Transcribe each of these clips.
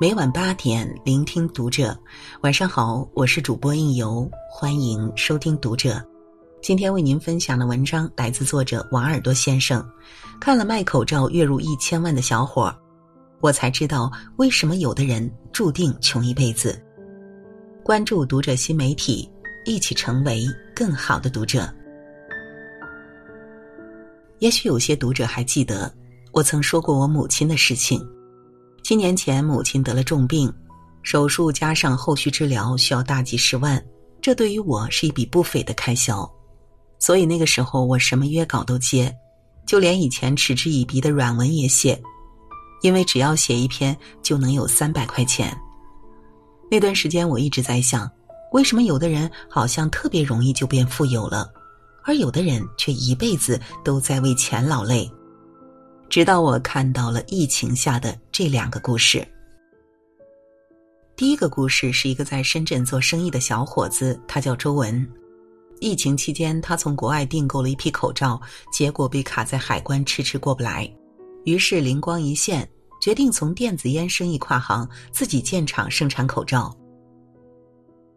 每晚八点，聆听读者。晚上好，我是主播应由，欢迎收听读者。今天为您分享的文章来自作者王耳朵先生。看了卖口罩月入一千万的小伙，我才知道为什么有的人注定穷一辈子。关注读者新媒体，一起成为更好的读者。也许有些读者还记得，我曾说过我母亲的事情。七年前，母亲得了重病，手术加上后续治疗需要大几十万，这对于我是一笔不菲的开销。所以那个时候，我什么约稿都接，就连以前嗤之以鼻的软文也写，因为只要写一篇就能有三百块钱。那段时间，我一直在想，为什么有的人好像特别容易就变富有了，而有的人却一辈子都在为钱劳累。直到我看到了疫情下的这两个故事。第一个故事是一个在深圳做生意的小伙子，他叫周文。疫情期间，他从国外订购了一批口罩，结果被卡在海关，迟迟过不来。于是灵光一现，决定从电子烟生意跨行，自己建厂生产口罩。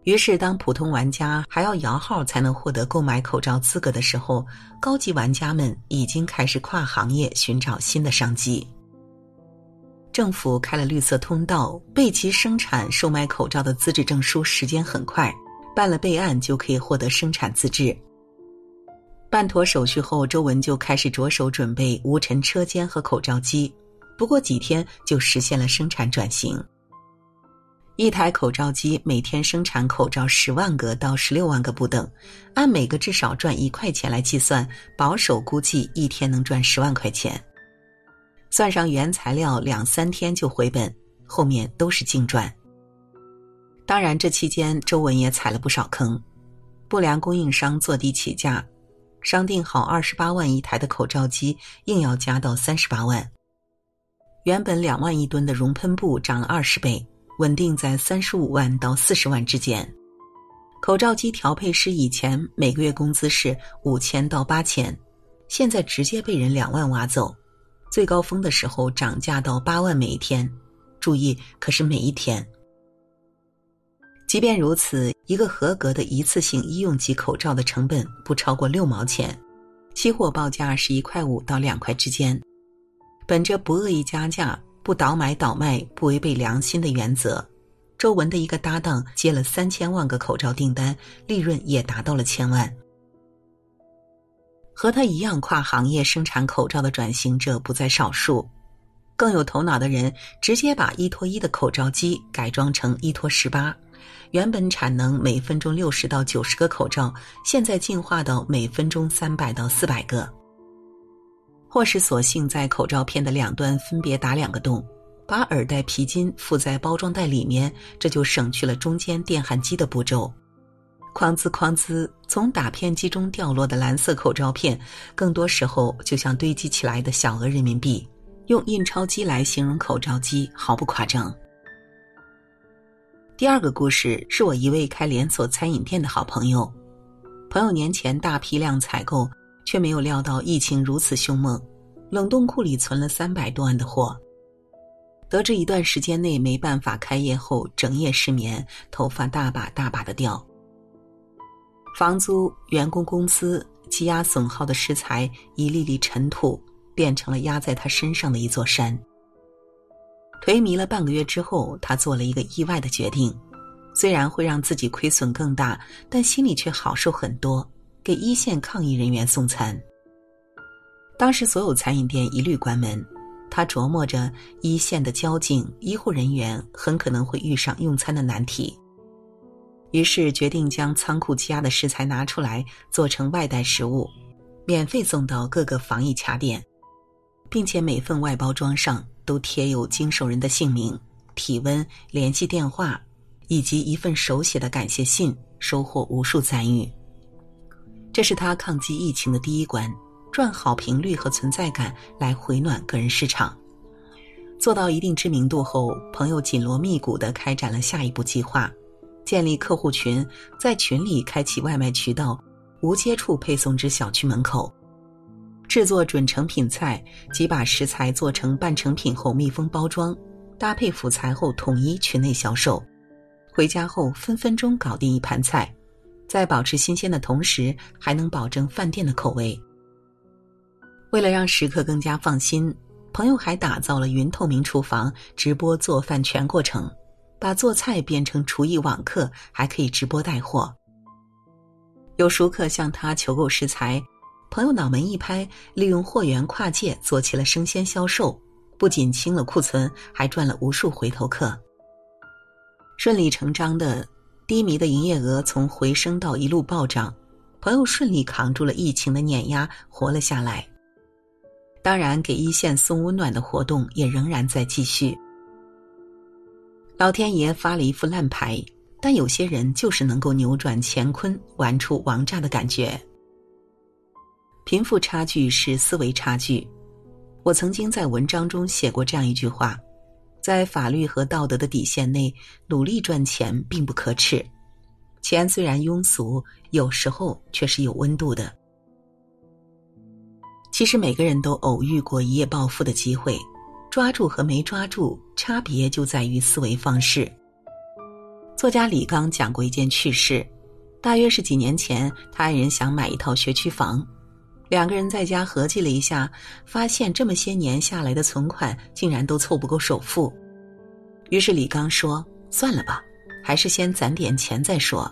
于是，当普通玩家还要摇号才能获得购买口罩资格的时候，高级玩家们已经开始跨行业寻找新的商机。政府开了绿色通道，备齐生产、售卖口罩的资质证书，时间很快，办了备案就可以获得生产资质。办妥手续后，周文就开始着手准备无尘车间和口罩机，不过几天就实现了生产转型。一台口罩机每天生产口罩十万个到十六万个不等，按每个至少赚一块钱来计算，保守估计一天能赚十万块钱。算上原材料，两三天就回本，后面都是净赚。当然，这期间周文也踩了不少坑，不良供应商坐地起价，商定好二十八万一台的口罩机，硬要加到三十八万。原本两万一吨的熔喷布涨了二十倍。稳定在三十五万到四十万之间。口罩机调配师以前每个月工资是五千到八千，现在直接被人两万挖走。最高峰的时候涨价到八万每一天，注意可是每一天。即便如此，一个合格的一次性医用级口罩的成本不超过六毛钱，期货报价是一块五到两块之间。本着不恶意加价。不倒买倒卖，不违背良心的原则。周文的一个搭档接了三千万个口罩订单，利润也达到了千万。和他一样跨行业生产口罩的转型者不在少数，更有头脑的人直接把一拖一的口罩机改装成一拖十八，原本产能每分钟六十到九十个口罩，现在进化到每分钟三百到四百个。或是索性在口罩片的两端分别打两个洞，把耳带皮筋附在包装袋里面，这就省去了中间电焊机的步骤。哐滋哐滋，从打片机中掉落的蓝色口罩片，更多时候就像堆积起来的小额人民币。用印钞机来形容口罩机毫不夸张。第二个故事是我一位开连锁餐饮店的好朋友，朋友年前大批量采购。却没有料到疫情如此凶猛，冷冻库里存了三百多万的货。得知一段时间内没办法开业后，整夜失眠，头发大把大把的掉。房租、员工工资、积压损耗的食材，一粒粒尘土，变成了压在他身上的一座山。颓靡了半个月之后，他做了一个意外的决定，虽然会让自己亏损更大，但心里却好受很多。给一线抗疫人员送餐。当时所有餐饮店一律关门，他琢磨着一线的交警、医护人员很可能会遇上用餐的难题，于是决定将仓库积压的食材拿出来做成外带食物，免费送到各个防疫卡点，并且每份外包装上都贴有经手人的姓名、体温、联系电话，以及一份手写的感谢信，收获无数赞誉。这是他抗击疫情的第一关，赚好评率和存在感来回暖个人市场。做到一定知名度后，朋友紧锣密鼓的开展了下一步计划：建立客户群，在群里开启外卖渠道，无接触配送至小区门口；制作准成品菜，即把食材做成半成品后密封包装，搭配辅材后统一群内销售。回家后分分钟搞定一盘菜，在保持新鲜的同时，还能保证饭店的口味。为了让食客更加放心，朋友还打造了云透明厨房，直播做饭全过程，把做菜变成厨艺网课，还可以直播带货。有熟客向他求购食材，朋友脑门一拍，利用货源跨界做起了生鲜销售，不仅清了库存，还赚了无数回头客。顺理成章的，低迷的营业额从回升到一路暴涨，朋友顺利扛住了疫情的碾压，活了下来。当然，给一线送温暖的活动也仍然在继续。老天爷发了一副烂牌。但有些人就是能够扭转乾坤，玩出王炸的感觉。贫富差距是思维差距。我曾经在文章中写过这样一句话：在法律和道德的底线内，努力赚钱并不可耻。钱虽然庸俗，有时候却是有温度的。其实每个人都偶遇过一夜暴富的机会，抓住和没抓住，差别就在于思维方式。作家李刚讲过一件趣事，大约是几年前，他爱人想买一套学区房，两个人在家合计了一下，发现这么些年下来的存款竟然都凑不够首付，于是李刚说：“算了吧，还是先攒点钱再说。”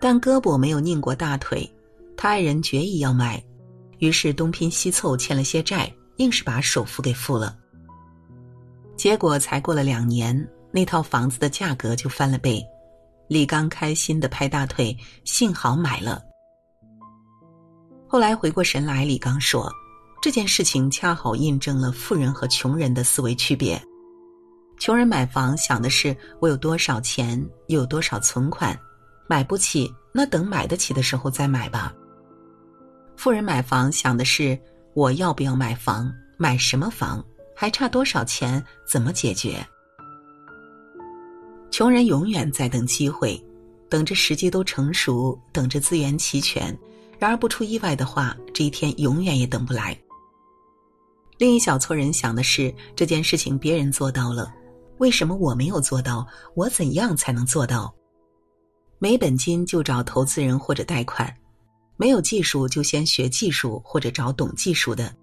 但胳膊没有拧过大腿，他爱人决意要买，于是东拼西凑欠了些债，硬是把首付给付了。结果才过了两年。那套房子的价格就翻了倍，李刚开心的拍大腿，幸好买了。后来回过神来，李刚说，这件事情恰好印证了富人和穷人的思维区别。穷人买房想的是我有多少钱，又有多少存款，买不起，那等买得起的时候再买吧。富人买房想的是我要不要买房，买什么房，还差多少钱，怎么解决。穷人永远在等机会，等着时机都成熟，等着资源齐全。然而不出意外的话，这一天永远也等不来。另一小撮人想的是这件事情别人做到了，为什么我没有做到？我怎样才能做到？没本金就找投资人或者贷款，没有技术就先学技术或者找懂技术的，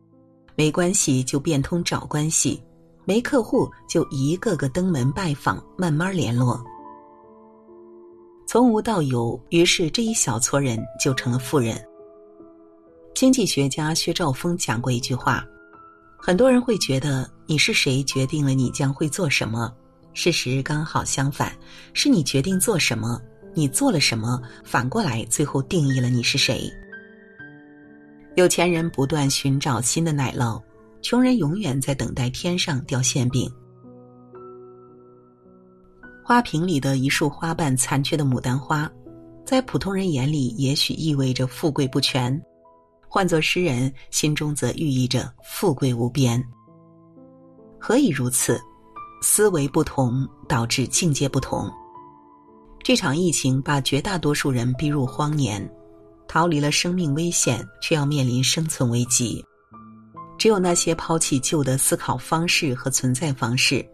没关系就变通找关系。没客户就一个个登门拜访，慢慢联络，从无到有，于是这一小撮人就成了富人。经济学家薛兆丰讲过一句话：很多人会觉得你是谁决定了你将会做什么，事实刚好相反，是你决定做什么，你做了什么，反过来最后定义了你是谁。有钱人不断寻找新的奶酪。穷人永远在等待天上掉馅饼。花瓶里的一束花瓣残缺的牡丹花，在普通人眼里也许意味着富贵不全，换作诗人心中则寓意着富贵无边。何以如此？思维不同导致境界不同。这场疫情把绝大多数人逼入荒年，逃离了生命危险，却要面临生存危机。只有那些抛弃旧的思考方式和存在方式，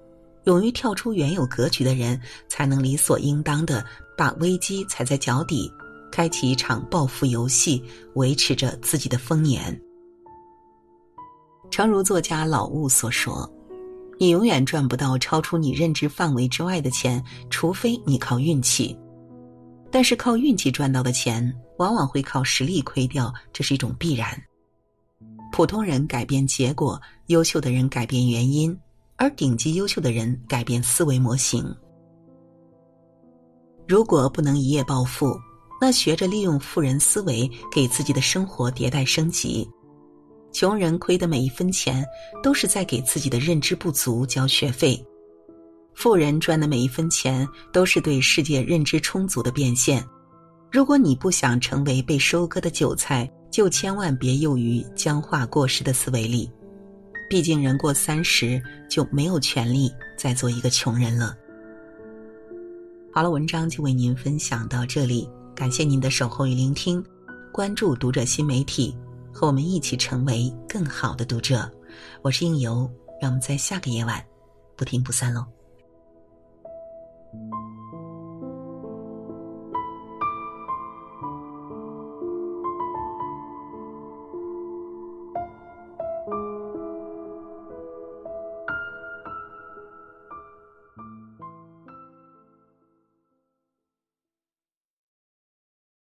勇于跳出原有格局的人，才能理所应当的把危机踩在脚底，开启一场暴富游戏，维持着自己的丰年。诚如作家老悟所说：“你永远赚不到超出你认知范围之外的钱，除非你靠运气。但是靠运气赚到的钱，往往会靠实力亏掉，这是一种必然。”普通人改变结果，优秀的人改变原因，而顶级优秀的人改变思维模型。如果不能一夜暴富，那学着利用富人思维给自己的生活迭代升级。穷人亏的每一分钱，都是在给自己的认知不足交学费；富人赚的每一分钱，都是对世界认知充足的变现。如果你不想成为被收割的韭菜，就千万别囿于僵化过时的思维里，毕竟人过三十就没有权利再做一个穷人了。好了，文章就为您分享到这里，感谢您的守候与聆听，关注读者新媒体，和我们一起成为更好的读者。我是应由，让我们在下个夜晚不听不散喽。